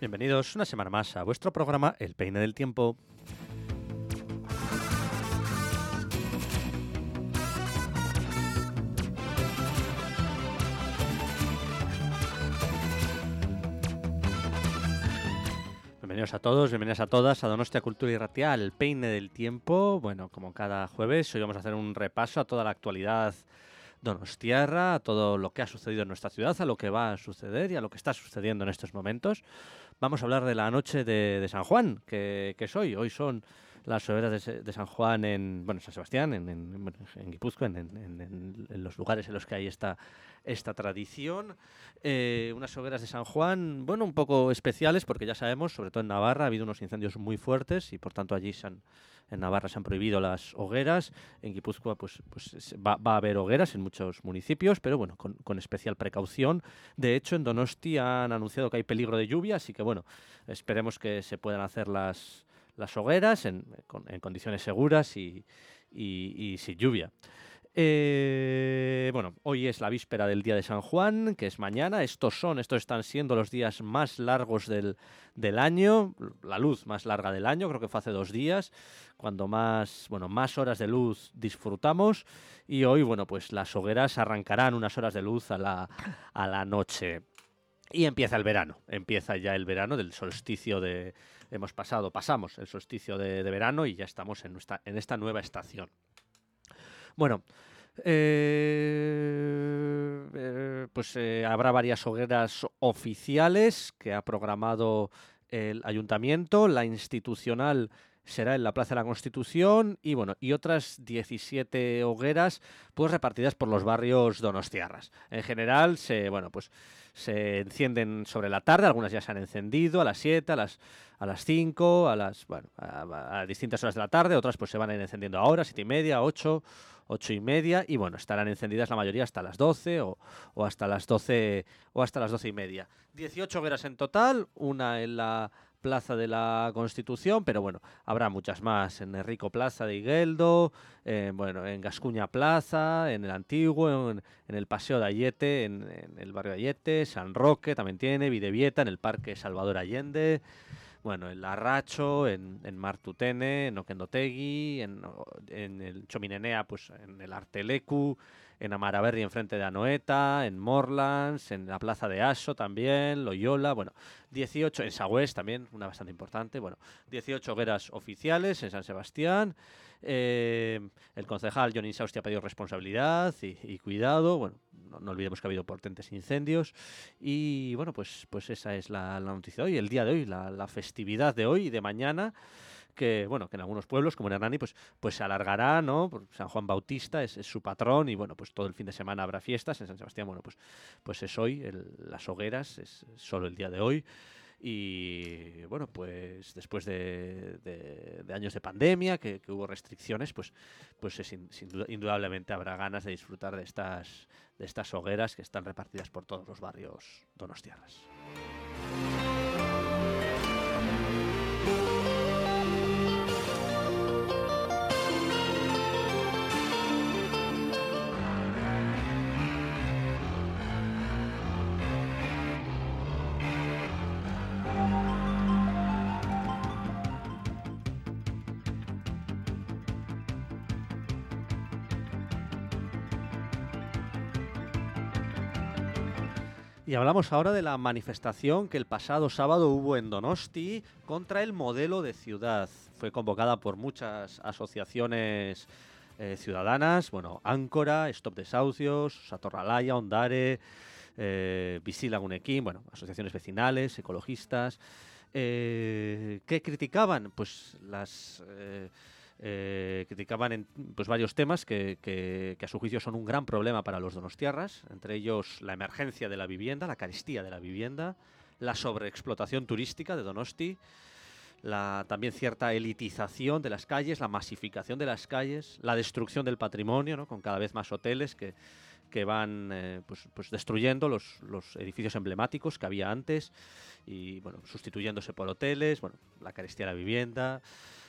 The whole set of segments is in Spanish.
Bienvenidos una semana más a vuestro programa El Peine del Tiempo. Bienvenidos a todos, bienvenidas a todas a Donostia Cultura y Ratial, El Peine del Tiempo. Bueno, como cada jueves, hoy vamos a hacer un repaso a toda la actualidad donostiarra, a todo lo que ha sucedido en nuestra ciudad, a lo que va a suceder y a lo que está sucediendo en estos momentos. Vamos a hablar de la noche de, San Juan, que, que es hoy. Hoy son las hogueras de, San Juan en bueno, San Sebastián, en, en, en Guipúzcoa, en, los lugares en los que hay esta, esta tradición. Eh, unas hogueras de San Juan, bueno, un poco especiales, porque ya sabemos, sobre todo en Navarra, ha habido unos incendios muy fuertes y por tanto allí se han, en Navarra se han prohibido las hogueras. En Guipúzcoa pues, pues va, va a haber hogueras en muchos municipios, pero bueno, con, especial precaución. De hecho, en Donosti han anunciado que hay peligro de lluvia, así que bueno, esperemos que se puedan hacer las las hogueras en, condiciones seguras y, y sin lluvia. Eh, bueno, hoy es la víspera del día de San Juan, que es mañana. Estos son, estos están siendo los días más largos del, año, la luz más larga del año, creo que fue hace dos días, cuando más, bueno, más horas de luz disfrutamos. Y hoy, bueno, pues las hogueras arrancarán unas horas de luz a la, a la noche. Y empieza el verano, empieza ya el verano del solsticio de... Hemos pasado, pasamos el solsticio de, de verano y ya estamos en, nuestra, en esta nueva estación. Bueno, eh, eh, pues eh, habrá varias hogueras oficiales que ha programado el ayuntamiento, la institucional será en la Plaza de la Constitución y bueno, y otras 17 hogueras pues repartidas por los barrios donostiarras. En general se, bueno, pues se encienden sobre la tarde, algunas ya se han encendido a las 7, a las a las 5, a las bueno, a, distintas horas de la tarde, otras pues se van a ir encendiendo ahora, 7 y media, 8, 8 y media y bueno, estarán encendidas la mayoría hasta las 12 o, hasta las 12 o hasta las 12 y media. 18 hogueras en total, una en la Plaza de la Constitución, pero bueno, habrá muchas más en Enrico Plaza de Igueldo, eh, bueno, en Gascuña Plaza, en el Antiguo, en, en el Paseo de Ayete, en, en, el barrio de Ayete, San Roque también tiene, Videvieta, en el Parque Salvador Allende, bueno, en Larracho, en, en Martutene, en Oquendotegui, en, el Chominenea, pues en el Artelecu, en Amaraberri enfrente de Anoeta, en Morlands, en la Plaza de Aso también, Loyola, bueno, 18 en Sagüés también, una bastante importante, bueno, 18 hogueras oficiales en San Sebastián, eh, el concejal Johnny Sausti ha pedido responsabilidad y, y cuidado, bueno, no, no, olvidemos que ha habido potentes incendios y bueno, pues, pues esa es la, la noticia de hoy, el día de hoy, la, la festividad de hoy y de mañana, que bueno, que en algunos pueblos, como en Hernani, pues, pues se alargará, ¿no? San Juan Bautista es, es, su patrón y bueno, pues todo el fin de semana habrá fiestas. En San Sebastián, bueno, pues, pues es hoy, el, las hogueras, es solo el día de hoy. Y bueno, pues después de, de, de años de pandemia, que, que, hubo restricciones, pues, pues es in, sin duda, indudablemente habrá ganas de disfrutar de estas, de estas hogueras que están repartidas por todos los barrios donostiarras. Y hablamos ahora de la manifestación que el pasado sábado hubo en Donosti contra el modelo de ciudad. Fue convocada por muchas asociaciones eh, ciudadanas, bueno, Áncora, Stop Desahucios, Satorralaya, Ondare, eh, Visilagunequín, bueno, asociaciones vecinales, ecologistas, eh, que criticaban pues las... Eh, eh, criticaban en, pues, varios temas que, que, que, a su juicio son un gran problema para los donostiarras, entre ellos la emergencia de la vivienda, la carestía de la vivienda, la sobreexplotación turística de Donosti, la, también cierta elitización de las calles, la masificación de las calles, la destrucción del patrimonio, ¿no? con cada vez más hoteles que, que van eh, pues, pues destruyendo los, los, edificios emblemáticos que había antes y bueno, sustituyéndose por hoteles, bueno, la carestía de la vivienda.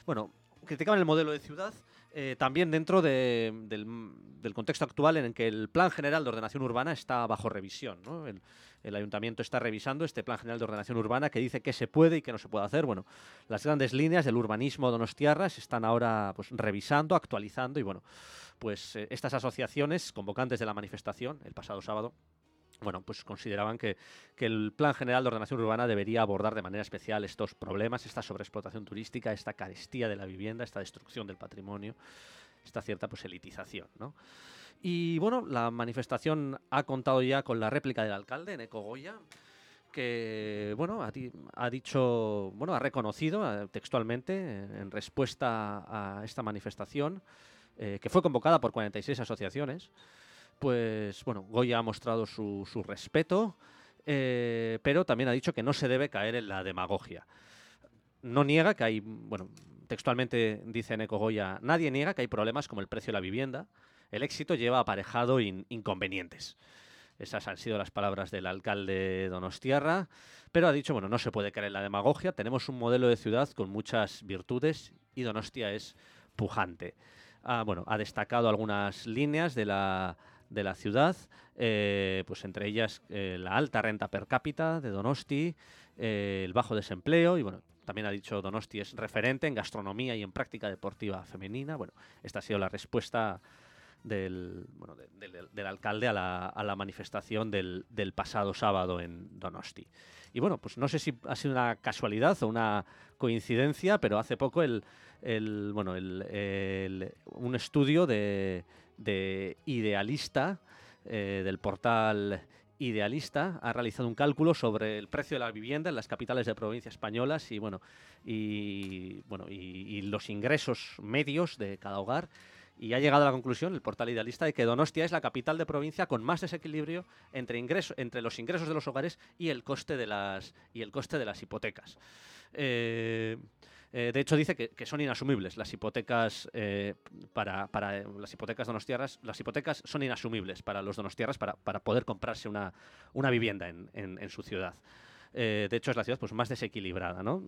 Bueno, criticaban el modelo de ciudad eh, también dentro del, contexto actual en el que el Plan General de Ordenación Urbana está bajo revisión. ¿no? El, el, Ayuntamiento está revisando este Plan General de Ordenación Urbana que dice qué se puede y qué no se puede hacer. Bueno, las grandes líneas del urbanismo donostiarra se están ahora pues, revisando, actualizando y bueno, pues eh, estas asociaciones convocantes de la manifestación el pasado sábado bueno, pues consideraban que, el Plan General de Ordenación Urbana debería abordar de manera especial estos problemas, esta sobreexplotación turística, esta carestía de la vivienda, esta destrucción del patrimonio, esta cierta pues, elitización. ¿no? Y bueno, la manifestación ha contado ya con la réplica del alcalde, Neko Goya, que bueno, ha, ha, dicho, bueno, ha reconocido eh, textualmente en respuesta a esta manifestación, eh, que fue convocada por 46 asociaciones, pues bueno, Goya ha mostrado su, respeto, eh, pero también ha dicho que no se debe caer en la demagogia. No niega que hay, bueno, textualmente dice Neko Goya, nadie niega que hay problemas como el precio de la vivienda. El éxito lleva aparejado in, inconvenientes. Esas han sido las palabras del alcalde Donostiarra, pero ha dicho, bueno, no se puede caer en la demagogia, tenemos un modelo de ciudad con muchas virtudes y Donostia es pujante. Ah, bueno, ha destacado algunas líneas de la de la ciudad, eh, pues entre ellas eh, la alta renta per cápita de Donosti, eh, el bajo desempleo y bueno, también ha dicho Donosti es referente en gastronomía y en práctica deportiva femenina. Bueno, esta ha sido la respuesta del, bueno, de, de, del alcalde a la, manifestación del, pasado sábado en Donosti. Y bueno, pues no sé si ha sido una casualidad o una coincidencia, pero hace poco el, el bueno, el, un estudio de, de Idealista, eh, del portal Idealista, ha realizado un cálculo sobre el precio de la vivienda en las capitales de provincia españolas y bueno, y, bueno, y, y los ingresos medios de cada hogar y ha llegado a la conclusión, el portal idealista, de que Donostia es la capital de provincia con más desequilibrio entre, ingreso, entre los ingresos de los hogares y el coste de las, y el coste de las hipotecas. Eh, eh, de hecho, dice que, son inasumibles las hipotecas eh, para, para eh, las hipotecas. Las hipotecas son inasumibles para los donostiarras para, para poder comprarse una, una vivienda en, en, su ciudad. De hecho, es la ciudad pues, más desequilibrada. ¿no?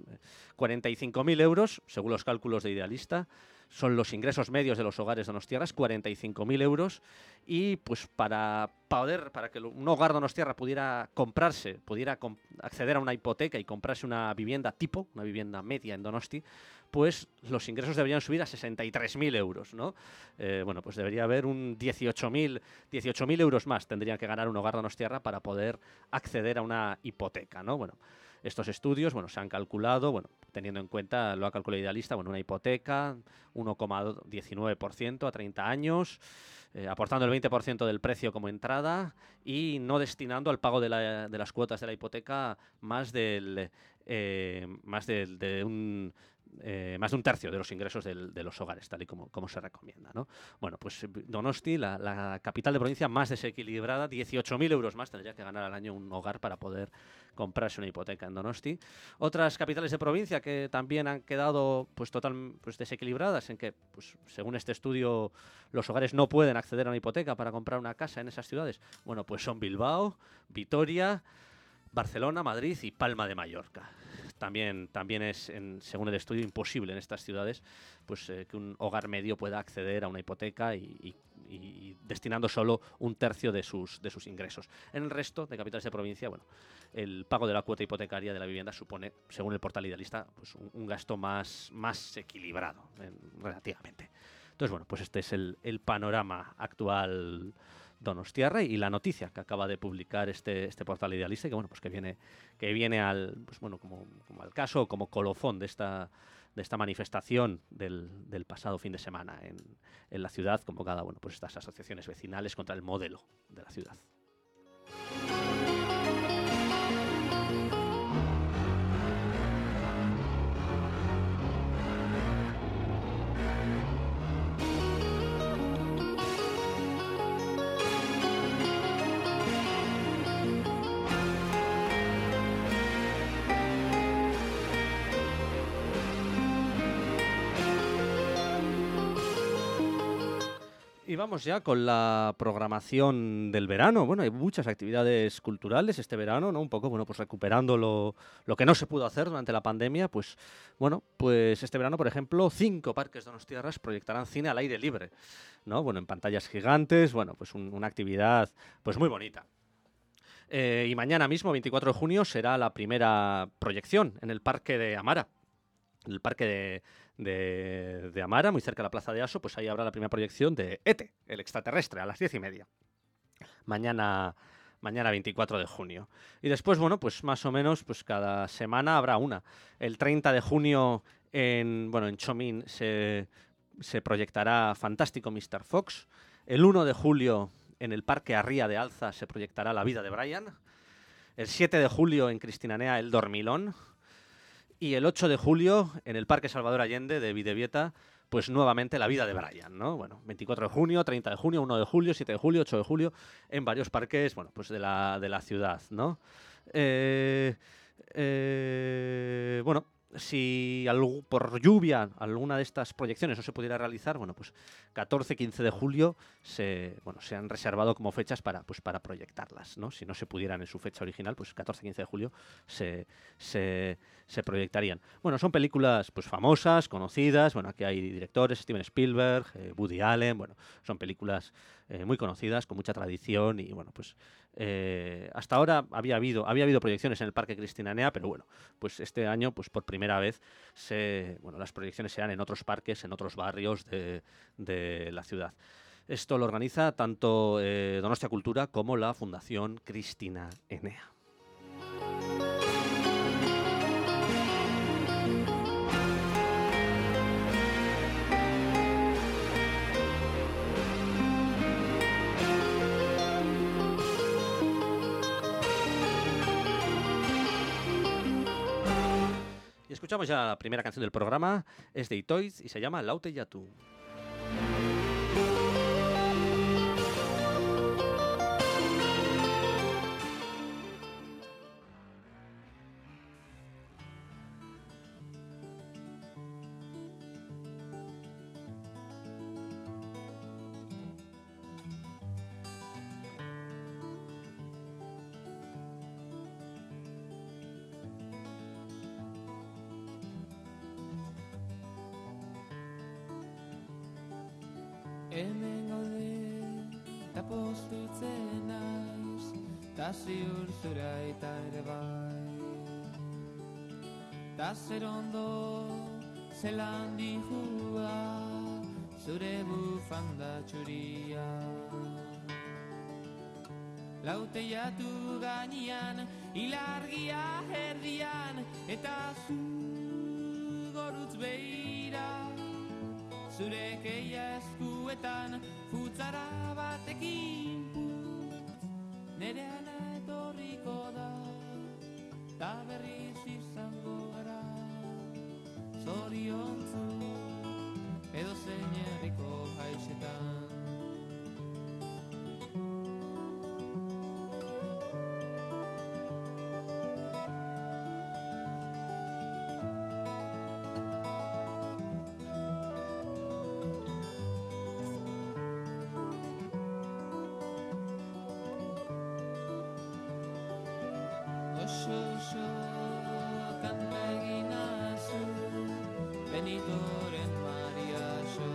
45.000 euros, según los cálculos de Idealista, son los ingresos medios de los hogares donostiarras, 45.000 euros. Y pues para poder, para que un hogar donostiarra pudiera comprarse, pudiera acceder a una hipoteca y comprarse una vivienda tipo, una vivienda media en Donosti, pues los ingresos deberían subir a 63.000 euros, ¿no? Eh, bueno, pues debería haber un 18.000 18 euros más tendría que ganar un hogar donostiarra para poder acceder a una hipoteca, ¿no? Bueno, estos estudios, bueno, se han calculado, bueno, teniendo en cuenta, lo ha calculado Idealista, bueno, una hipoteca, 1,19% a 30 años, eh, aportando el 20% del precio como entrada y no destinando al pago de, la, de las cuotas de la hipoteca más del, eh, más del, de un eh, más de un tercio de los ingresos de los hogares, tal y como, se recomienda. ¿no? Bueno, pues Donosti, la, la, capital de provincia más desequilibrada, 18.000 euros más tendría que ganar al año un hogar para poder comprarse una hipoteca en Donosti. Otras capitales de provincia que también han quedado pues, total, pues, desequilibradas, en que, pues, según este estudio, los hogares no pueden acceder a una hipoteca para comprar una casa en esas ciudades. Bueno, pues son Bilbao, Vitoria, Barcelona, Madrid y Palma de Mallorca también, también es, en, según el estudio, imposible en estas ciudades pues, eh, que un hogar medio pueda acceder a una hipoteca y, y, y, destinando solo un tercio de sus, de sus ingresos. En el resto de capitales de provincia, bueno, el pago de la cuota hipotecaria de la vivienda supone, según el portal idealista, pues un, un gasto más, más equilibrado en, relativamente. Entonces, bueno, pues este es el, el panorama actual Donostiarra y la noticia que acaba de publicar este, este portal idealista que bueno pues que viene que viene al pues bueno como, como al caso como colofón de esta de esta manifestación del, del pasado fin de semana en, en, la ciudad convocada bueno pues estas asociaciones vecinales contra el modelo de la ciudad. Y vamos ya con la programación del verano. Bueno, hay muchas actividades culturales este verano, ¿no? Un poco, bueno, pues recuperando lo, lo que no se pudo hacer durante la pandemia, pues, bueno, pues este verano, por ejemplo, cinco parques donostiarras proyectarán cine al aire libre, ¿no? Bueno, en pantallas gigantes, bueno, pues un- una actividad, pues muy bonita. Eh, y mañana mismo, 24 de junio, será la primera proyección en el Parque de Amara. El Parque de, de- de Amara, muy cerca de la Plaza de Aso, pues ahí habrá la primera proyección de ETE, el extraterrestre, a las diez y media. Mañana, mañana 24 de junio. Y después, bueno, pues más o menos, pues cada semana habrá una. El 30 de junio en, bueno, en se, se proyectará Fantástico Mr. Fox. El 1 de julio en el Parque Arría de Alza se proyectará La vida de Brian. El 7 de julio en Cristinanea El Dormilón. Y el 8 de julio en el Parque Salvador Allende de Videvieta, pues nuevamente La vida de Brian, ¿no? Bueno, 24 de junio, 30 de junio, 1 de julio, 7 de julio, 8 de julio, en varios parques, bueno, pues de la, de la ciudad, ¿no? Eh, eh, bueno, si por lluvia alguna de estas proyecciones no se pudiera realizar, bueno, pues 14, 15 de julio se, bueno, se han reservado como fechas para, pues para proyectarlas, ¿no? Si no se pudieran en su fecha original, pues 14, 15 de julio se, se, se proyectarían. Bueno, son películas pues famosas, conocidas, bueno, aquí hay directores, Steven Spielberg, eh, Woody Allen, bueno, son películas eh, muy conocidas, con mucha tradición y bueno, pues eh, hasta ahora había habido, había habido proyecciones en el Parque Cristinanea, pero bueno, pues este año, pues por primera vez, bueno, las proyecciones serán en otros parques, en otros barrios de, de la ciudad. Esto lo organiza tanto eh, Donostia Cultura como la Fundación Cristina Enea. Escuchamos ya la primera canción del programa, es de Itoiz y se llama Laute Yatu. Zelan dihua, zure bufanda txuria. Laute jatu gainean, ilargia herrian, eta zu gorutz behira. Zure keia eskuetan futzara batekin putz Nere ana etorriko da Ta berriz zorion zu, edo zein erriko haixetan. genitoren maria so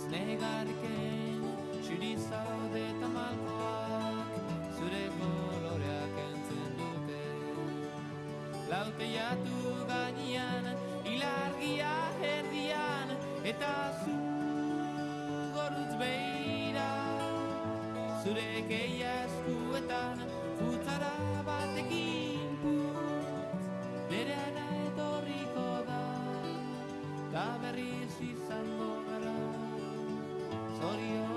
Znegarken txuri zaude tamalkoak Zure koloreak entzen dute. Laukeiatu gainian Ilargia herdian Eta zu gorutz beira Zure keiak berriz izango gara. Zorion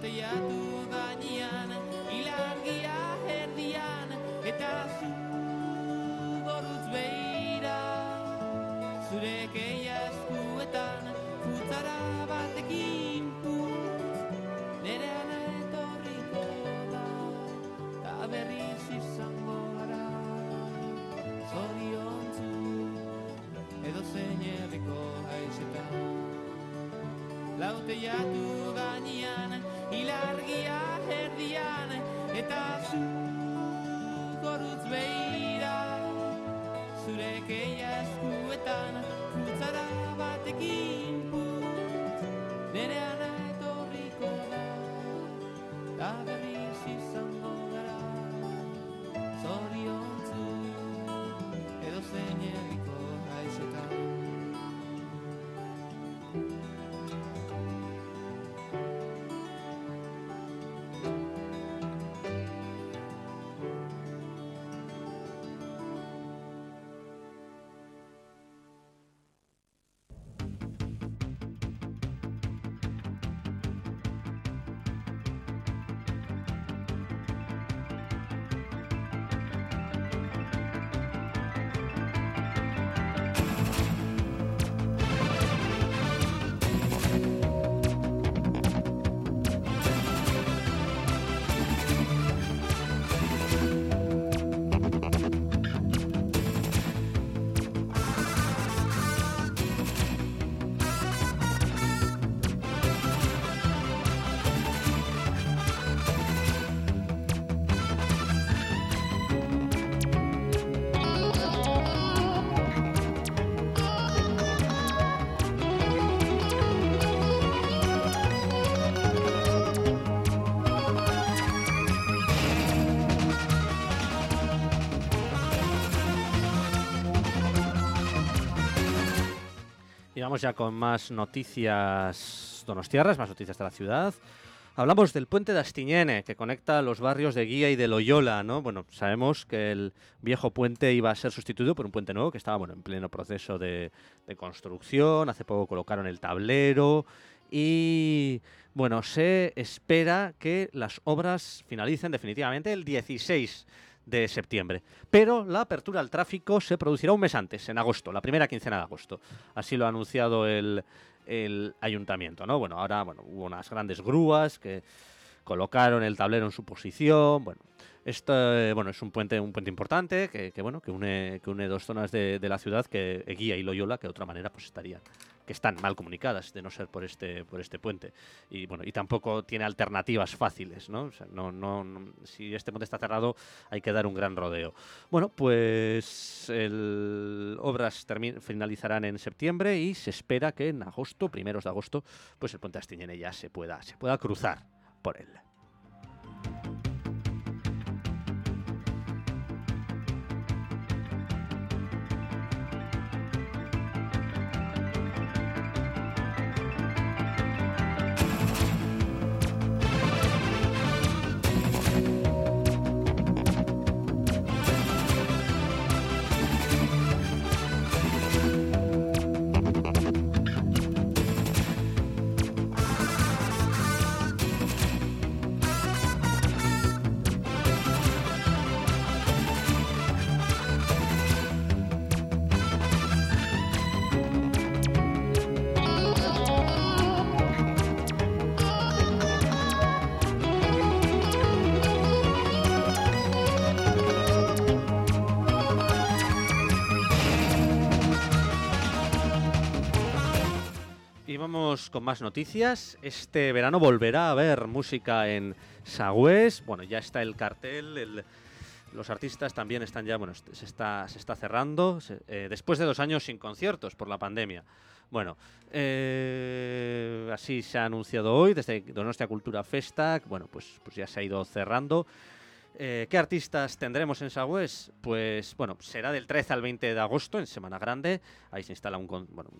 teatu gainean Ilargia erdian eta zu gorruz beira. Zure keia eskuetan futzara batekin pu. Nere ala etorriko da eta berriz izango gara. Zorion zu edo zein erriko haizetan. Laute jatu Y ya con más noticias donostiarras, más noticias de la ciudad. Hablamos del puente de Astiñene, que conecta los barrios de Guía y de Loyola, ¿no? Bueno, sabemos que el viejo puente iba a ser sustituido por un puente nuevo que estaba, bueno, en pleno proceso de, de construcción. Hace poco colocaron el tablero y, bueno, se espera que las obras finalicen definitivamente el 16 de septiembre. Pero la apertura al tráfico se producirá un mes antes, en agosto, la primera quincena de agosto. Así lo ha anunciado el, el ayuntamiento, ¿no? Bueno, ahora bueno, hubo unas grandes grúas que colocaron el tablero en su posición. Bueno, esto eh, bueno, es un puente, un puente importante que, que, bueno, que une, que une dos zonas de, de la ciudad, que Guía y Loyola, que de otra manera pues estarían que están mal comunicadas de no ser por este por este puente. Y bueno y tampoco tiene alternativas fáciles no, no, no, no si este puente está cerrado hay que dar un gran rodeo. Bueno pues el obras finalizarán en septiembre y se espera que en agosto primeros de agosto pues el puente Astiñene ya se pueda se pueda cruzar por él Vamos con más noticias. Este verano volverá a haber música en Sagüés. Bueno, ya está el cartel. el- los artistas también están ya, bueno, se está, se está cerrando se- eh, después de dos años sin conciertos por la pandemia. Bueno, eh, así se ha anunciado hoy desde Donostia Cultura Festa. Bueno, pues, pues ya se ha ido cerrando. Eh, ¿Qué artistas tendremos en Sagüés? Pues bueno, será del 13 al 20 de agosto, en Semana Grande. Ahí se instala un, bueno,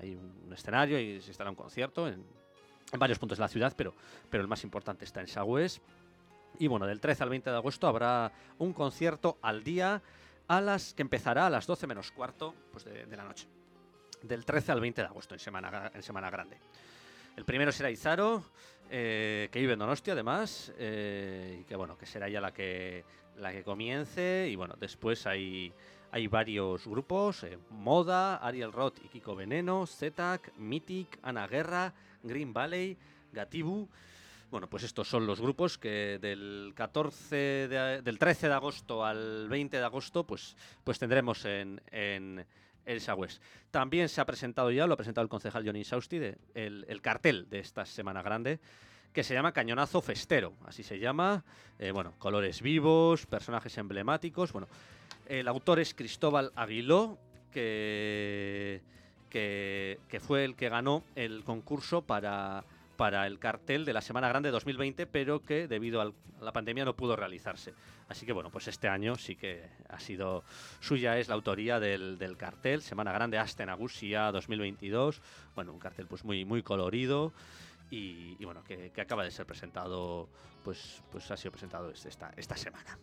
hay un escenario y se instala un concierto en, en varios puntos de la ciudad, pero, pero el más importante está en Sagüés. Y bueno, del 13 al 20 de agosto habrá un concierto al día a las que empezará a las 12 menos cuarto pues de, de la noche. Del 13 al 20 de agosto en Semana, en semana Grande. El primero será Izaro, eh, que vive en Donostia además, eh, y que bueno, que será ya la que la que comience y bueno, después hay, hay varios grupos, eh, Moda, Ariel Roth y Kiko Veneno, Zetac, Mythic, Ana Guerra, Green Valley, Gatibu. Bueno, pues estos son los grupos que del 14 de- del 13 de agosto al 20 de agosto pues, pues tendremos en, en el Sagües. También se ha presentado ya, lo ha presentado el concejal Johnny Sausti, el, el cartel de esta Semana Grande, que se llama Cañonazo Festero, así se llama. Eh, bueno, colores vivos, personajes emblemáticos. Bueno, el autor es Cristóbal Aguiló, que, que, que fue el que ganó el concurso para, para el cartel de la Semana Grande 2020, pero que debido a la pandemia no pudo realizarse. Así que bueno, pues este año sí que ha sido suya, es la autoría del, del cartel, Semana Grande Asten Agusia 2022. Bueno, un cartel pues muy, muy colorido y, y bueno, que, que acaba de ser presentado, pues, pues ha sido presentado este- esta, esta semana.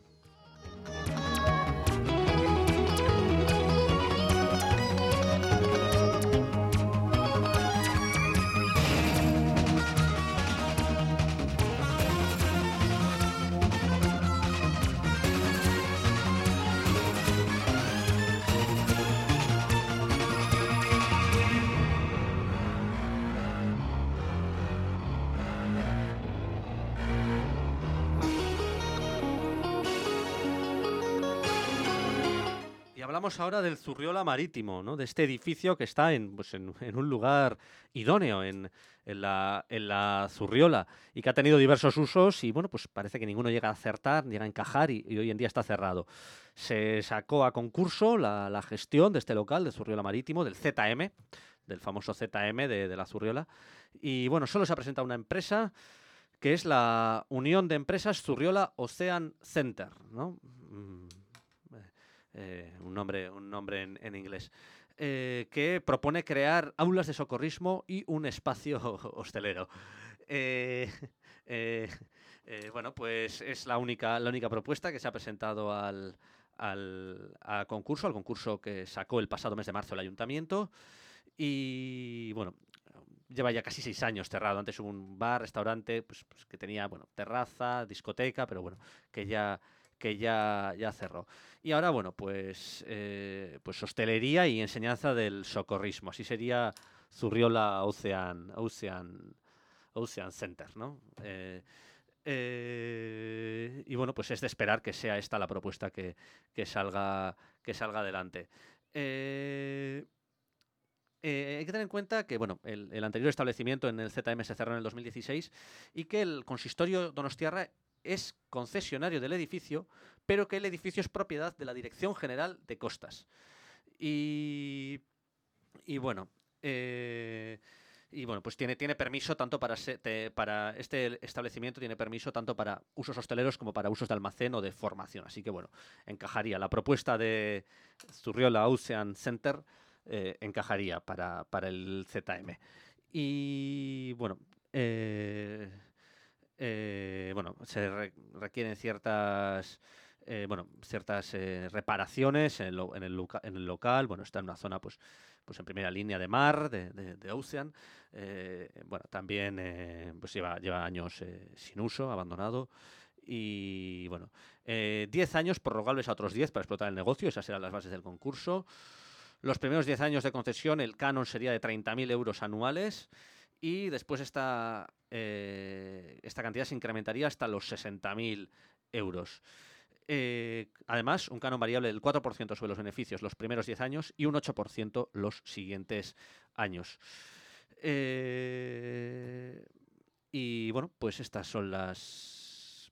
Hablamos ahora del Zurriola Marítimo, ¿no? de este edificio que está en, pues, en, en un lugar idóneo, en, en la, en la Zurriola, y que ha tenido diversos usos y bueno, pues parece que ninguno llega a acertar, llega a encajar y, y hoy en día está cerrado. Se sacó a concurso la, la gestión de este local, de Zurriola Marítimo, del ZM, del famoso ZM de, de la Zurriola, y bueno, solo se ha presentado una empresa que es la Unión de Empresas Zurriola Ocean Center, ¿no? Eh, un nombre, un nombre en, inglés, eh, que propone crear aulas de socorrismo y un espacio hostelero. Eh, bueno, pues es la única, la única propuesta que se ha presentado al, al concurso, al concurso que sacó el pasado mes de marzo el ayuntamiento. Y bueno, lleva ya casi seis años cerrado. Antes hubo un bar, restaurante, pues, pues que tenía, bueno, terraza, discoteca, pero bueno, que ya que ya, ya cerró. Y ahora, bueno, pues, eh, pues hostelería y enseñanza del socorrismo. Así sería Zurriola Ocean, Ocean, Ocean Center, ¿no? Eh, eh, y bueno, pues es de esperar que sea esta la propuesta que, que salga, que salga adelante. Hay que tener en cuenta que bueno, el, el anterior establecimiento en el ZM se cerró en el 2016 y que el consistorio Donostiarra es concesionario del edificio, pero que el edificio es propiedad de la Dirección General de Costas. Y, y bueno, eh, y bueno, pues tiene, tiene permiso tanto para, este establecimiento, tiene permiso tanto para usos hosteleros como para usos de almacén o de formación. Así que bueno, encajaría. La propuesta de Zurriola Ocean Center eh, encajaría para, para el ZM. Y bueno, eh, eh, bueno, se re- requieren ciertas eh, bueno, ciertas eh, reparaciones en, lo- en el en el local. Bueno, está en una zona, pues, pues en primera línea de mar, de, de- de Ocean. Eh, bueno, también eh, pues lleva, lleva años eh, sin uso, abandonado. Y bueno, eh, 10 años prorrogables a otros 10 para explotar el negocio. Esas eran las bases del concurso. Los primeros 10 años de concesión, el canon sería de 30.000 euros anuales. Y después esta, eh, esta cantidad se incrementaría hasta los 60.000 euros. Eh, además, un canon variable del 4% sobre los beneficios los primeros 10 años y un 8% los siguientes años. Eh, y bueno, pues estas son las.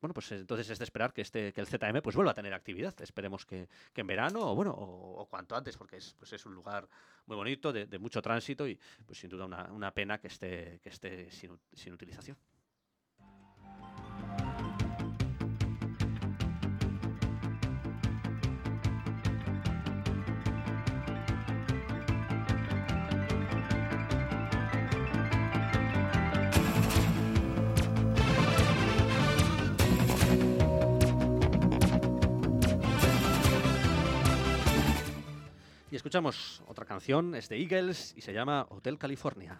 Bueno, pues entonces es de esperar que este que el ZM pues vuelva a tener actividad. Esperemos que, en verano o bueno, o, cuanto antes, porque es, pues es un lugar muy bonito, de, de mucho tránsito y pues sin duda una, una pena que esté, que esté sin, sin utilización. Y escuchamos otra canción, es de Eagles y se llama Hotel California.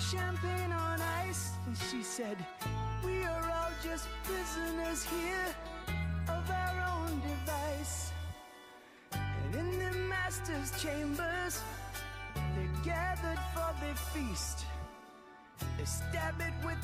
champagne on ice, and she said, We are all just prisoners here of our own device. And in the master's chambers, they're gathered for the feast. They stab it with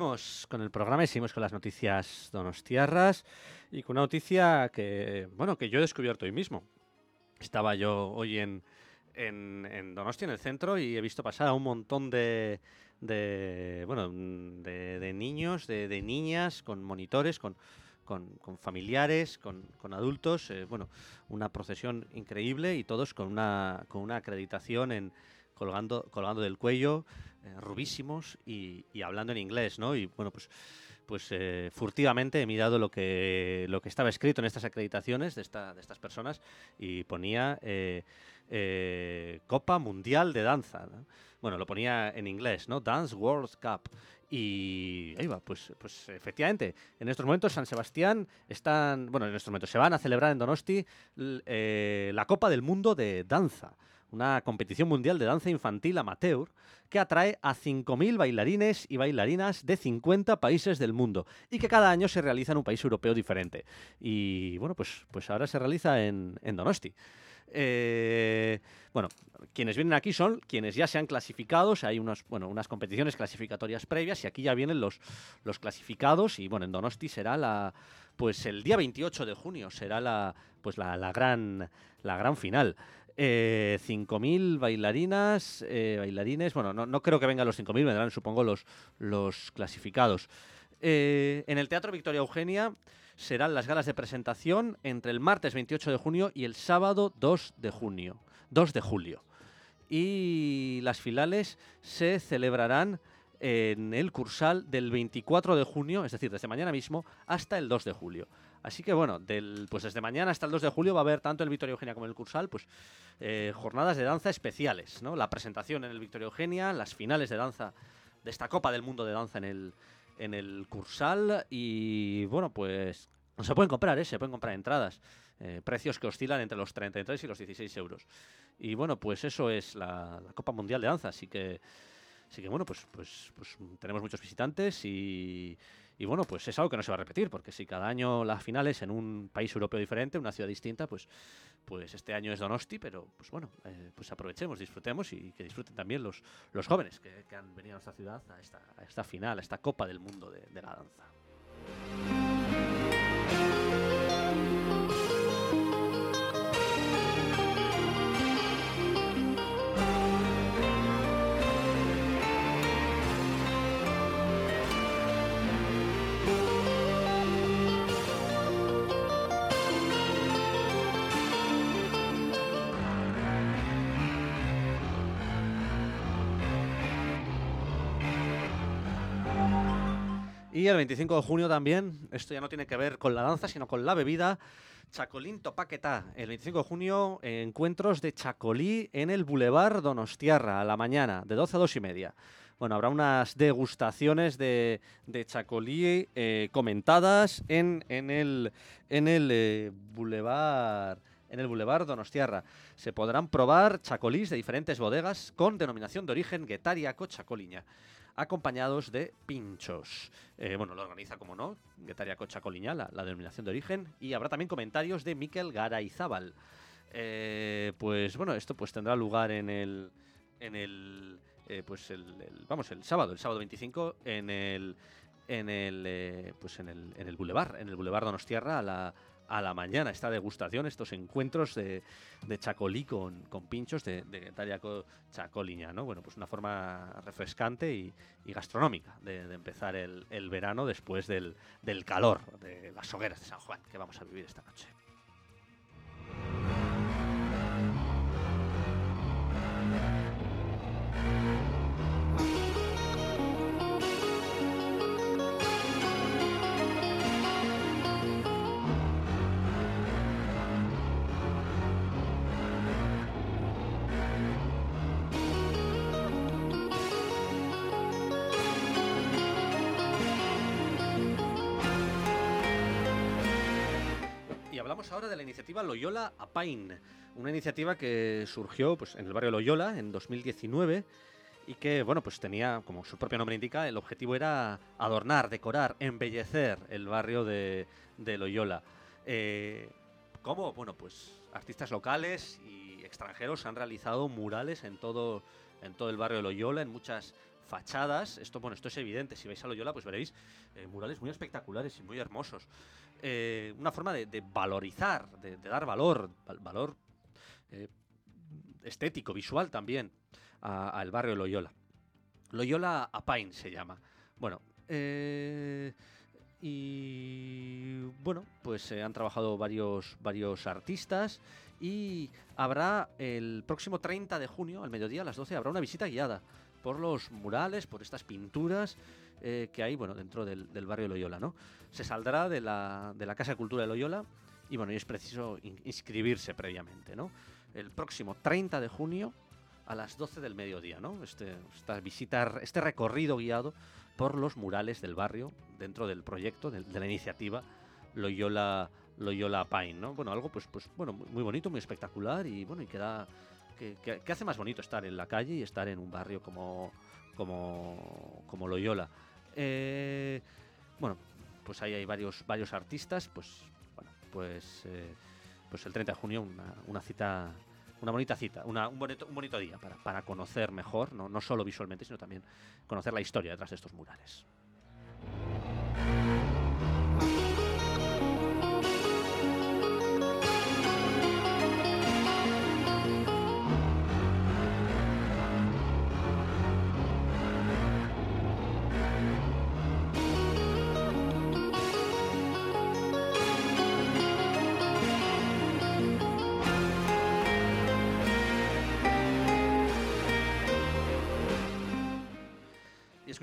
seguimos con el programa y seguimos con las noticias donostiarras y con una noticia que, bueno, que yo he descubierto hoy mismo. Estaba yo hoy en, en, en Donosti, en el centro, y he visto pasar a un montón de, de bueno, de, niños, de, niñas, con monitores, con, con, familiares, con, con adultos. eh, bueno, una procesión increíble y todos con una, con una acreditación en colgando, colgando del cuello, eh, rubísimos y, y hablando en inglés, ¿no? Y bueno, pues pues eh, furtivamente he mirado lo que, lo que estaba escrito en estas acreditaciones de, esta, de estas personas y ponía eh, eh, Copa Mundial de Danza. ¿no? Bueno, lo ponía en inglés, ¿no? Dance World Cup. Y ahí va, pues, pues efectivamente, en estos momentos San Sebastián están, bueno, en estos momentos se van a celebrar en Donosti eh, la Copa del Mundo de Danza, una competición mundial de danza infantil amateur que atrae a 5.000 bailarines y bailarinas de 50 países del mundo y que cada año se realiza en un país europeo diferente. Y bueno, pues, pues ahora se realiza en, en Donosti. Eh, bueno, quienes vienen aquí son quienes ya se han clasificado, hay unos, bueno, unas competiciones clasificatorias previas y aquí ya vienen los, los clasificados y bueno, en Donosti será la pues el día 28 de junio será la pues la, la gran la gran final. Eh, 5.000 bailarinas, eh, bailarines, bueno, no, no creo que vengan los 5.000, vendrán supongo los, los clasificados. Eh, en el Teatro Victoria Eugenia serán las galas de presentación entre el martes 28 de junio y el sábado 2 de junio, 2 de julio. Y las finales se celebrarán en el Cursal del 24 de junio, es decir, desde mañana mismo hasta el 2 de julio. Así que bueno, del, pues desde mañana hasta el 2 de julio va a haber tanto el Victoria Eugenia como el Cursal, pues eh, jornadas de danza especiales, ¿no? La presentación en el Victoria Eugenia, las finales de danza de esta Copa del Mundo de Danza en el, en el Cursal y bueno, pues se pueden comprar, ¿eh? se pueden comprar entradas. eh, precios que oscilan entre los 33 y los 16 euros. Y bueno, pues eso es la, la Copa Mundial de Danza, así que, así que bueno, pues, pues, pues tenemos muchos visitantes y, y bueno, pues es algo que no se va a repetir, porque si cada año la final es en un país europeo diferente, una ciudad distinta, pues, pues este año es Donosti, pero pues bueno, eh, pues aprovechemos, disfrutemos y que disfruten también los, los jóvenes que, han venido a nuestra ciudad a esta, esta final, a esta Copa del Mundo de la danza. Y el 25 de junio también, esto ya no tiene que ver con la danza, sino con la bebida, Chacolín Topaquetá. El 25 de junio, encuentros de Chacolí en el Boulevard Donostiarra, a la mañana, de 12 a 2 y media. Bueno, habrá unas degustaciones de, de Chacolí eh, comentadas en, en el, en el eh, Boulevard en el Boulevard Donostiarra. Se podrán probar chacolís de diferentes bodegas con denominación de origen Guetariaco Chacoliña acompañados de pinchos. Eh, bueno, lo organiza, como no, Guetaria Cocha Coliña, la, denominación de origen, y habrá también comentarios de Miquel Garayzábal. Eh, pues bueno, esto pues tendrá lugar en el, en el, eh, pues el, vamos, el sábado, el sábado 25, en el, en el, eh, pues en el, en el Boulevard, en el Boulevard Donostiarra a la, a la mañana, esta degustación, estos encuentros de, de chacolí con, con pinchos de, de Guetariaco Chacoliña, ¿no? Bueno, pues una forma refrescante y, y gastronómica de, de empezar el, el verano después del, del calor de las hogueras de San Juan que vamos a vivir esta noche. Hablamos ahora de la iniciativa Loyola Apain, una iniciativa que surgió pues, en el barrio Loyola en 2019 y que, bueno, pues tenía, como su propio nombre indica, el objetivo era adornar, decorar, embellecer el barrio de, de Loyola. Eh, ¿Cómo? Bueno, pues artistas locales y extranjeros han realizado murales en todo, en todo el barrio de Loyola, en muchas fachadas. Esto, bueno, esto es evidente. Si vais a Loyola, pues veréis eh, murales muy espectaculares y muy hermosos. Eh, una forma de, valorizar, de, dar valor, val- valor eh, estético, visual también, al barrio Loyola. Loyola Apain se llama. Bueno, eh, y bueno, pues se han trabajado varios, varios artistas y habrá el próximo 30 de junio, al mediodía, a las 12, habrá una visita guiada por los murales, por estas pinturas eh, que hay bueno, dentro del, barrio de Loyola. ¿no? Se saldrá de la, de la Casa de Cultura de Loyola y bueno, y es preciso in- inscribirse previamente. ¿no? El próximo 30 de junio a las 12 del mediodía, ¿no? Este, esta este recorrido guiado por los murales del barrio dentro del proyecto, de, la iniciativa Loyola, Loyola Pine, ¿no? Bueno, algo pues, pues bueno, muy bonito, muy espectacular y bueno, y que da, que, que- que hace más bonito estar en la calle y estar en un barrio como, como, como Loyola. Eh, bueno, pues ahí hay varios, varios artistas, pues bueno, pues, eh, pues el 30 de junio una, cita una bonita cita, un, bonito, un bonito día para, para conocer mejor, no, no solo visualmente, sino también conocer la historia detrás de estos murales.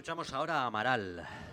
Escuchamos ahora a Amaral.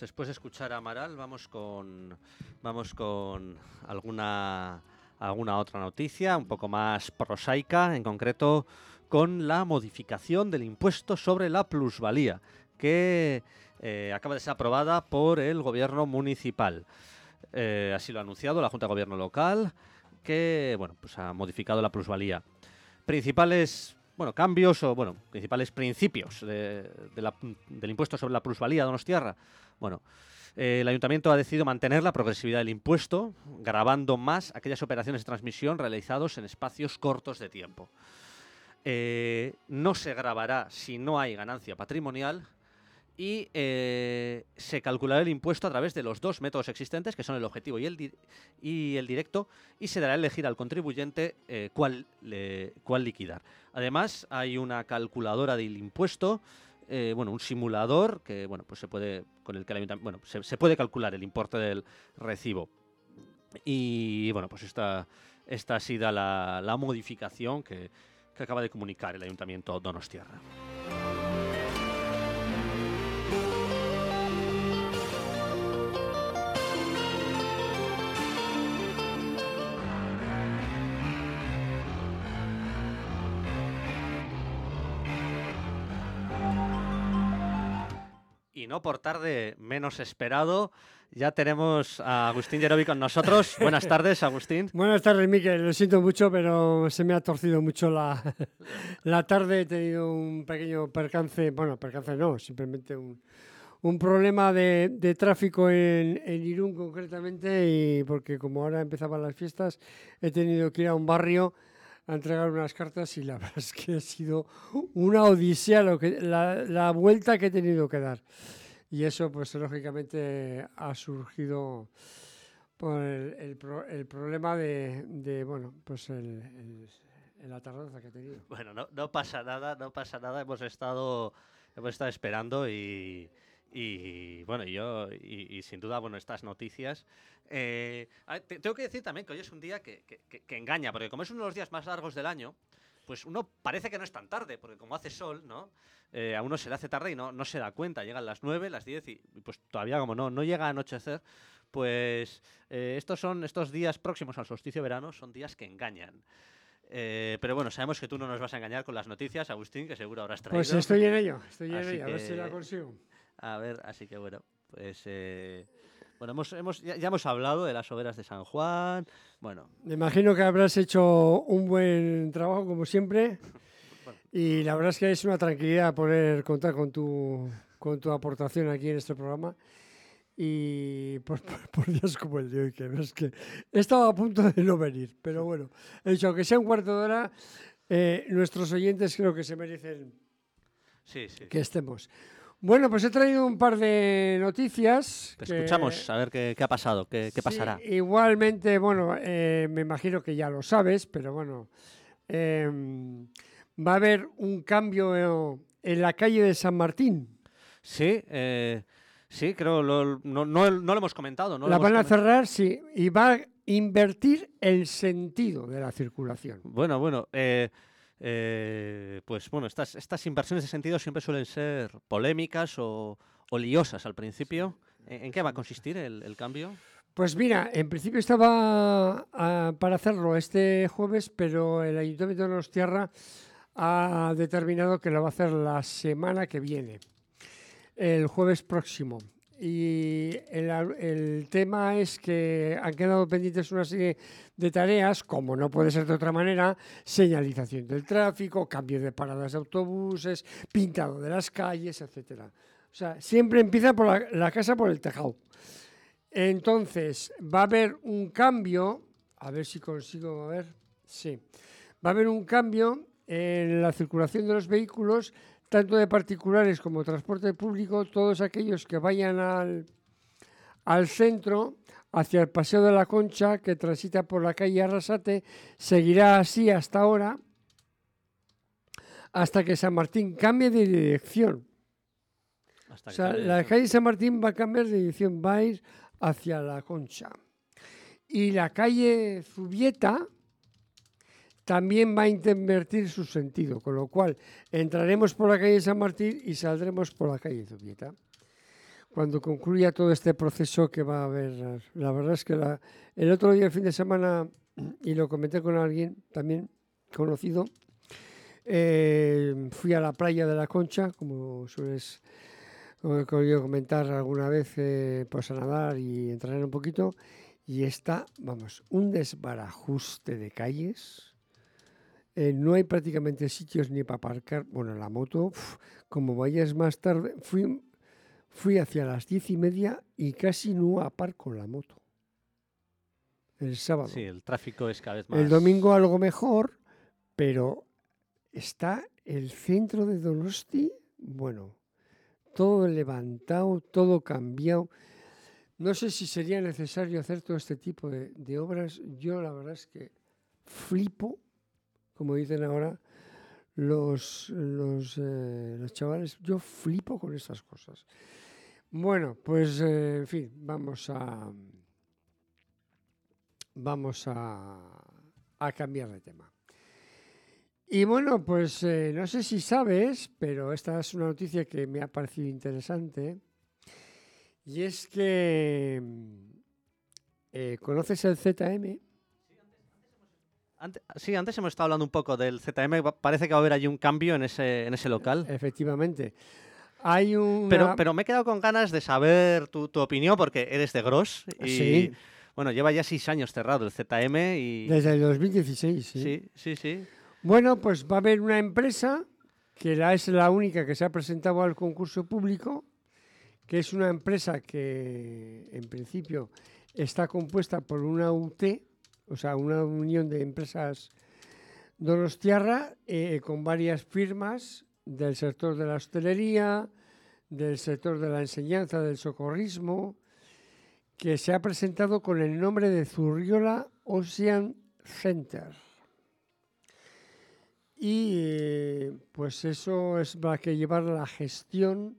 Pues después de escuchar a Amaral, vamos con, vamos con alguna, alguna otra noticia, un poco más prosaica, en concreto con la modificación del impuesto sobre la plusvalía, que eh, acaba de ser aprobada por el gobierno municipal. Eh, así lo ha anunciado la Junta de Gobierno local, que bueno, pues ha modificado la plusvalía. Principales bueno, cambios o bueno, principales principios de- de la- del impuesto sobre la plusvalía de Donostiarra. Bueno, eh, el ayuntamiento ha decidido mantener la progresividad del impuesto, grabando más aquellas operaciones de transmisión realizados en espacios cortos de tiempo. Eh, no se grabará si no hay ganancia patrimonial y eh, se calculará el impuesto a través de los dos métodos existentes, que son el objetivo y el, directo, y se dará a elegir al contribuyente cuál liquidar. Además, hay una calculadora del impuesto, eh, bueno, un simulador que, bueno, pues se puede, con el que bueno, se, puede calcular el importe del recibo. Y bueno, pues esta, esta ha sido la, la modificación que, que acaba de comunicar el ayuntamiento Donostiarra. No por tarde menos esperado, ya tenemos a Agustín Yerobi con nosotros. Buenas tardes, Agustín. Buenas tardes, Miquel. Lo siento mucho, pero se me ha torcido mucho la, la tarde. He tenido un pequeño percance, bueno, percance no, simplemente un, un problema de, de tráfico en, en Irún concretamente y porque como ahora empezaban las fiestas, he tenido que ir a un barrio a entregar unas cartas y la verdad es que ha sido una odisea lo que, la, la vuelta que he tenido que dar. Y eso, pues lógicamente, ha surgido por el, el pro- el problema de, de, bueno, pues el, el- la tardanza que he tenido. Bueno, no, no pasa nada, no pasa nada. Hemos estado, hemos estado esperando y, y, bueno, yo y, y sin duda, bueno, estas noticias. eh, tengo que decir también que hoy es un día que- que- que engaña, porque como es uno de los días más largos del año, pues uno parece que no es tan tarde, porque como hace sol, ¿no? Eh, a uno se le hace tarde y no, no se da cuenta. Llegan las 9, las 10 y, pues todavía como no, no llega a anochecer, pues eh, estos son estos días próximos al solsticio de verano, son días que engañan. Eh, pero bueno, sabemos que tú no nos vas a engañar con las noticias, Agustín, que seguro habrás traído. Pues estoy en ello, estoy en Así ello, a ver si la consigo. A ver, así que bueno, pues bueno, hemos, hemos, ya, ya hemos hablado de las hogueras de San Juan. Bueno, Me imagino que habrás hecho un buen trabajo, como siempre. Bueno. Y la verdad es que es una tranquilidad poder contar con tu, con tu aportación aquí en este programa. Y por, por días como el de hoy, que ves que he estado a punto de no venir. Pero bueno, he dicho, aunque sea un cuarto de hora, eh, nuestros oyentes creo que se merecen sí, sí. que estemos. Bueno, pues he traído un par de noticias. Te que- escuchamos a ver qué, qué ha pasado, qué, qué Sí, pasará. igualmente, bueno, eh, me imagino que ya lo sabes, pero bueno, em, va a haber un cambio en la calle de San Martín. Sí, eh, sí, creo, lo- no, no, no lo hemos comentado. No la van a cerrar, sí, y va a invertir el sentido de la circulación. Bueno, bueno, eh, eh, pues bueno, estas, estas inversiones de sentido siempre suelen ser polémicas o, o liosas al principio. ¿En, en qué va a consistir el, el cambio? Pues mira, en principio estaba ah, para hacerlo este jueves, pero el Ayuntamiento de Donostiarra ha determinado que lo va a hacer la semana que viene, el jueves próximo. Y el, el tema es que han quedado pendientes una serie de tareas, como no puede ser de otra manera, señalización del tráfico, cambio de paradas de autobuses, pintado de las calles, etcétera. O sea, siempre empieza por la, la casa por el tejado. Entonces, va a haber un cambio, a ver si consigo, a ver, sí, va a haber un cambio en la circulación de los vehículos, tanto de particulares como transporte público, todos aquellos que vayan al, al centro, hacia el Paseo de la Concha, que transita por la calle Arrasate, seguirá así hasta ahora, hasta que San Martín cambie de dirección. Hasta O sea, la calle San Martín va a cambiar de dirección, va a ir hacia la Concha. Y la calle Zubieta también va a invertir su sentido, con lo cual entraremos por la calle San Martín y saldremos por la calle Zubieta. cuando concluya todo este proceso que va a haber. La verdad es que el otro día, el fin de semana, y lo comenté con alguien también conocido, eh, fui a la playa de la Concha, como sueles comentar alguna vez, eh, pues a nadar y entrenar un poquito, y está, vamos, un desbarajuste de calles. Eh, no hay prácticamente sitios ni para aparcar. Bueno, la moto, uf, como vayas más tarde, fui, fui hacia las diez y media y casi no aparco la moto. El sábado. Sí, el tráfico es cada vez más. El domingo algo mejor, pero está el centro de Donosti, bueno, todo levantado, todo cambiado. No sé si sería necesario hacer todo este tipo de, de obras. Yo la verdad es que flipo, como dicen ahora los, los, eh, los chavales, yo flipo con estas cosas. Bueno, pues eh, en fin, vamos a vamos a, a cambiar de tema. Y bueno, pues eh, no sé si sabes, pero esta es una noticia que me ha parecido interesante. Y es que conoces el ZM. Sí, antes hemos estado hablando un poco del ZM. Parece que va a haber allí un cambio en ese, en ese local. Efectivamente. Hay un. Pero, pero me he quedado con ganas de saber tu, tu opinión porque eres de Gros. Y, Sí. Bueno, lleva ya seis años cerrado el ZM y... Desde el 2016, sí. Sí, sí, sí. Bueno, pues va a haber una empresa que la es la única que se ha presentado al concurso público, que es una empresa que en principio está compuesta por una UT, o sea, una unión de empresas donostiarra eh, con varias firmas del sector de la hostelería, del sector de la enseñanza, del socorrismo, que se ha presentado con el nombre de Zurriola Ocean Center. Y eh, pues eso es va a que llevar la gestión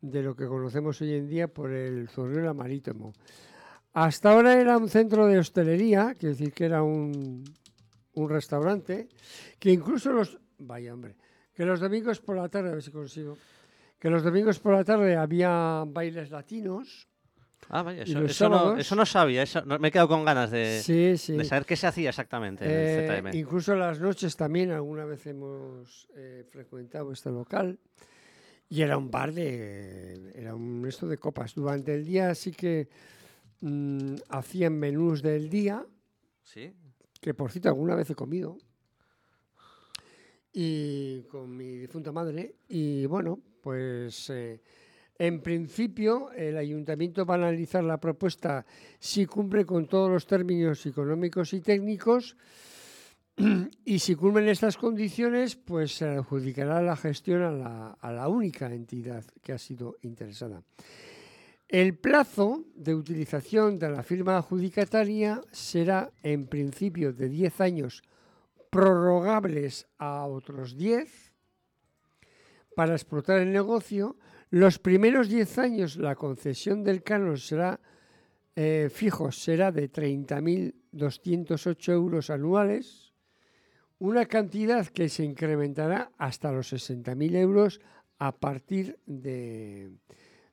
de lo que conocemos hoy en día por el Zurriola Marítimo. Hasta ahora era un centro de hostelería, quiere decir que era un, un restaurante, que incluso los... Vaya hombre, que los domingos por la tarde, a ver si consigo, que los domingos por la tarde había bailes latinos. Ah, vaya, ¿Y eso, eso no, eso no sabía. eso no- me he quedado con ganas de, sí, sí. de saber qué se hacía exactamente en Eh, el ZM. incluso las noches también, alguna vez hemos eh, frecuentado este local y era un bar de, era un esto de copas. Durante el día sí que mm, hacían menús del día, Sí. que por cierto alguna vez he comido, y con mi difunta madre, y bueno, pues eh, en principio el ayuntamiento va a analizar la propuesta si cumple con todos los términos económicos y técnicos, y si cumplen estas condiciones, pues se adjudicará la gestión a la, a la única entidad que ha sido interesada. El plazo de utilización de la firma adjudicataria será en principio de 10 años prorrogables a otros 10 para explotar el negocio. Los primeros 10 años la concesión del canon será eh, fijo, será de 30.208 euros anuales, una cantidad que se incrementará hasta los 60.000 euros a partir de,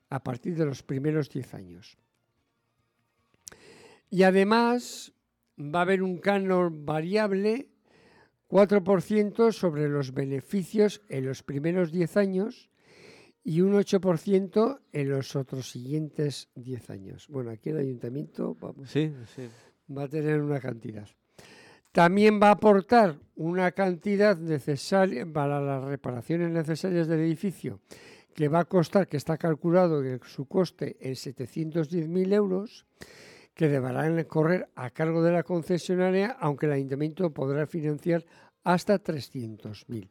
a partir de los primeros 10 años. Y además va a haber un canon variable 4% sobre los beneficios en los primeros 10 años y un 8% en los otros siguientes 10 años. Bueno, aquí el ayuntamiento vamos, Sí, sí. va a tener una cantidad. También va a aportar una cantidad necesaria para las reparaciones necesarias del edificio, que va a costar, que está calculado su coste en 710.000 euros, que deberán correr a cargo de la concesionaria, aunque el ayuntamiento podrá financiar hasta 300.000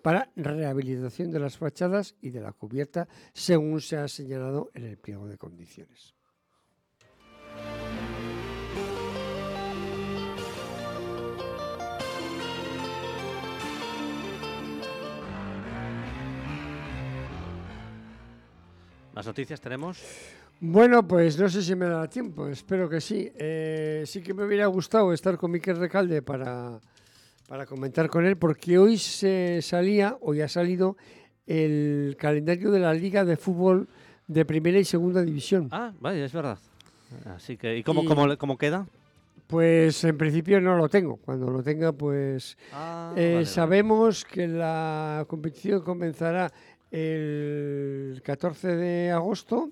para rehabilitación de las fachadas y de la cubierta, según se ha señalado en el pliego de condiciones. ¿Las noticias tenemos? Bueno, pues no sé si me da tiempo, espero que sí. Eh, sí que me hubiera gustado estar con Miquel Recalde para, para comentar con él, porque hoy se salía, hoy ha salido el calendario de la Liga de Fútbol de primera y segunda división. Ah, vaya, es verdad. Así que, ¿y cómo, Y- cómo, cómo queda? Pues en principio no lo tengo. Cuando lo tenga, pues Ah, eh, vale, vale. sabemos que la competición comenzará el 14 de agosto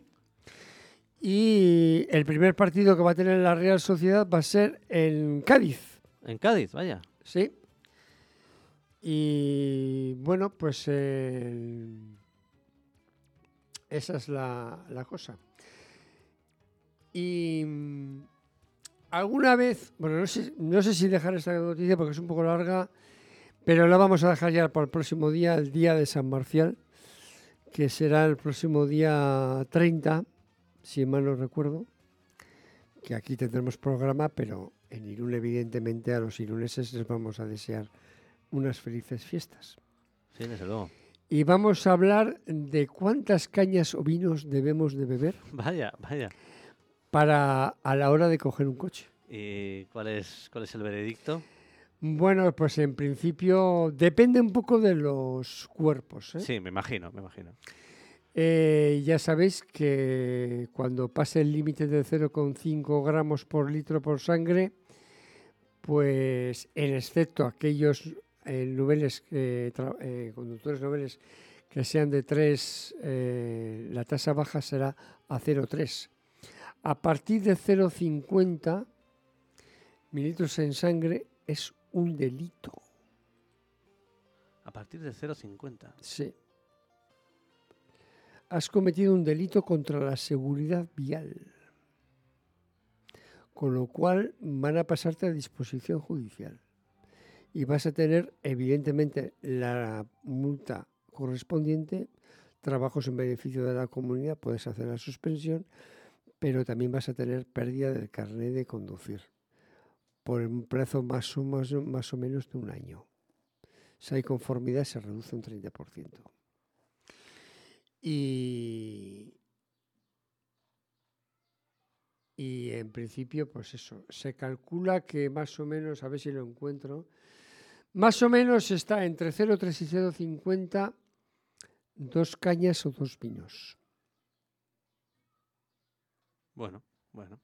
y el primer partido que va a tener la Real Sociedad va a ser en Cádiz. En Cádiz, vaya. Sí. Y bueno, pues eh, esa es la, la cosa. Y alguna vez, bueno, no sé, no sé si dejar esta noticia porque es un poco larga, pero la vamos a dejar ya para el próximo día, el día de San Marcial, que será el próximo día 30, si mal no recuerdo, que aquí tendremos programa, pero en Irún evidentemente a los iruneses les vamos a desear unas felices fiestas. Sí, desde luego. Y vamos a hablar de cuántas cañas o vinos debemos de beber Vaya, vaya. para a la hora de coger un coche. ¿Y cuál es, cuál es el veredicto? Bueno, pues en principio depende un poco de los cuerpos. ¿eh? Sí, me imagino, me imagino. Eh, ya sabéis que cuando pase el límite de 0,5 gramos por litro por sangre, pues en excepto aquellos eh, noveles tra- eh, conductores noveles que sean de 3, eh, la tasa baja será a 0,3. A partir de 0,50 mililitros en sangre es un delito. A partir de 0,50. Sí. Has cometido un delito contra la seguridad vial. Con lo cual van a pasarte a disposición judicial. Y vas a tener, evidentemente, la multa correspondiente, trabajos en beneficio de la comunidad, puedes hacer la suspensión, pero también vas a tener pérdida del carnet de conducir por un plazo más o, más, más o menos de un año. Si hay conformidad, se reduce un 30%. Y, y en principio, pues eso, se calcula que más o menos, a ver si lo encuentro, más o menos está entre 0,3 y 0,50 dos cañas o dos vinos. Bueno, bueno.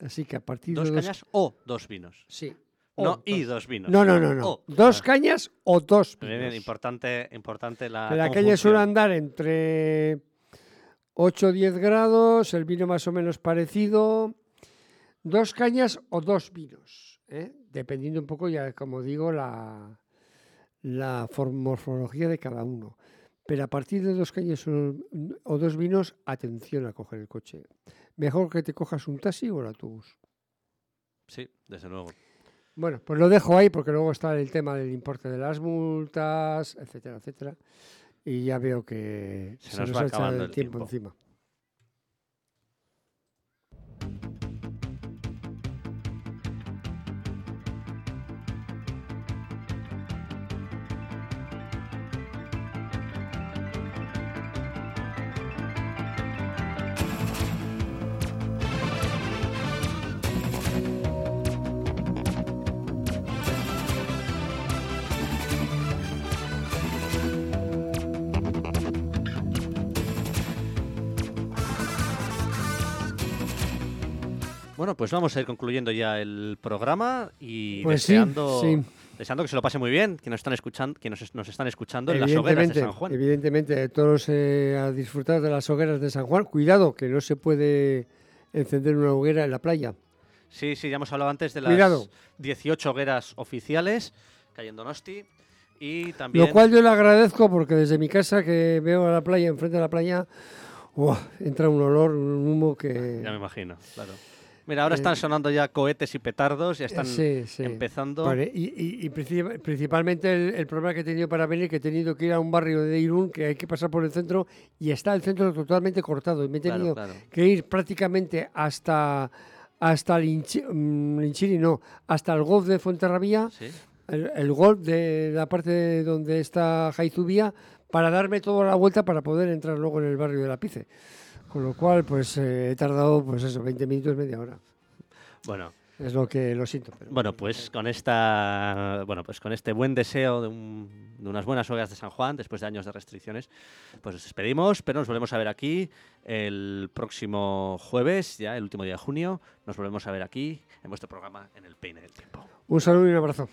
Así que a partir Dos de dos... cañas o dos vinos. Sí. No, y dos. vinos. No, no, no, no. O. Dos cañas o dos bien, vinos. importante, importante la. La caña suele andar entre 8 o 10 grados, el vino más o menos parecido. Dos cañas o dos vinos, ¿eh? dependiendo un poco, ya como digo, la, la morfología de cada uno. Pero a partir de dos cañas o, o dos vinos, atención a coger el coche. Mejor que te cojas un taxi o el autobús. Sí, desde luego. Bueno, pues lo dejo ahí porque luego está el tema del importe de las multas, etcétera, etcétera. Y ya veo que Se se, nos nos, va ha echado acabando el el tiempo, tiempo. encima. Bueno, pues vamos a ir concluyendo ya el programa y Pues deseando, sí. deseando que se lo pase muy bien, que nos están escuchando, que nos, es- nos están escuchando en las hogueras de San Juan. evidentemente, todos eh, a disfrutar de las hogueras de San Juan. Cuidado, que no se puede encender una hoguera en la playa. Sí, sí, ya hemos hablado antes de las Cuidado. 18 hogueras oficiales que hay en Donosti y también Lo cual yo le agradezco porque desde mi casa que veo a la playa, enfrente de la playa, entra un olor, un humo que... ya me imagino, claro. Mira, ahora están sonando ya cohetes y petardos, ya están Sí, sí. empezando. Vale, y, y- y princip- principalmente el, el problema que he tenido para venir, que he tenido que ir a un barrio de Irún, que hay que pasar por el centro, y está el centro totalmente cortado. Y me he tenido claro. que ir prácticamente hasta hasta Linchi- mm, Linchiri, no, hasta el golf de Fuenterrabía, Sí. el, el golf de la parte de donde está Jaizubía, para darme toda la vuelta para poder entrar luego en el barrio de la Pice. Con lo cual, pues eh, he tardado, pues eso, 20 minutos, media hora. Bueno, Es lo que lo siento. pero Bueno, pues con esta, bueno, pues con este buen deseo de, un- de unas buenas horas de San Juan, después de años de restricciones, pues nos despedimos, pero nos volvemos a ver aquí el próximo jueves, ya el último día de junio. Nos volvemos a ver aquí en vuestro programa en el Peine del Tiempo. Un saludo y un abrazo.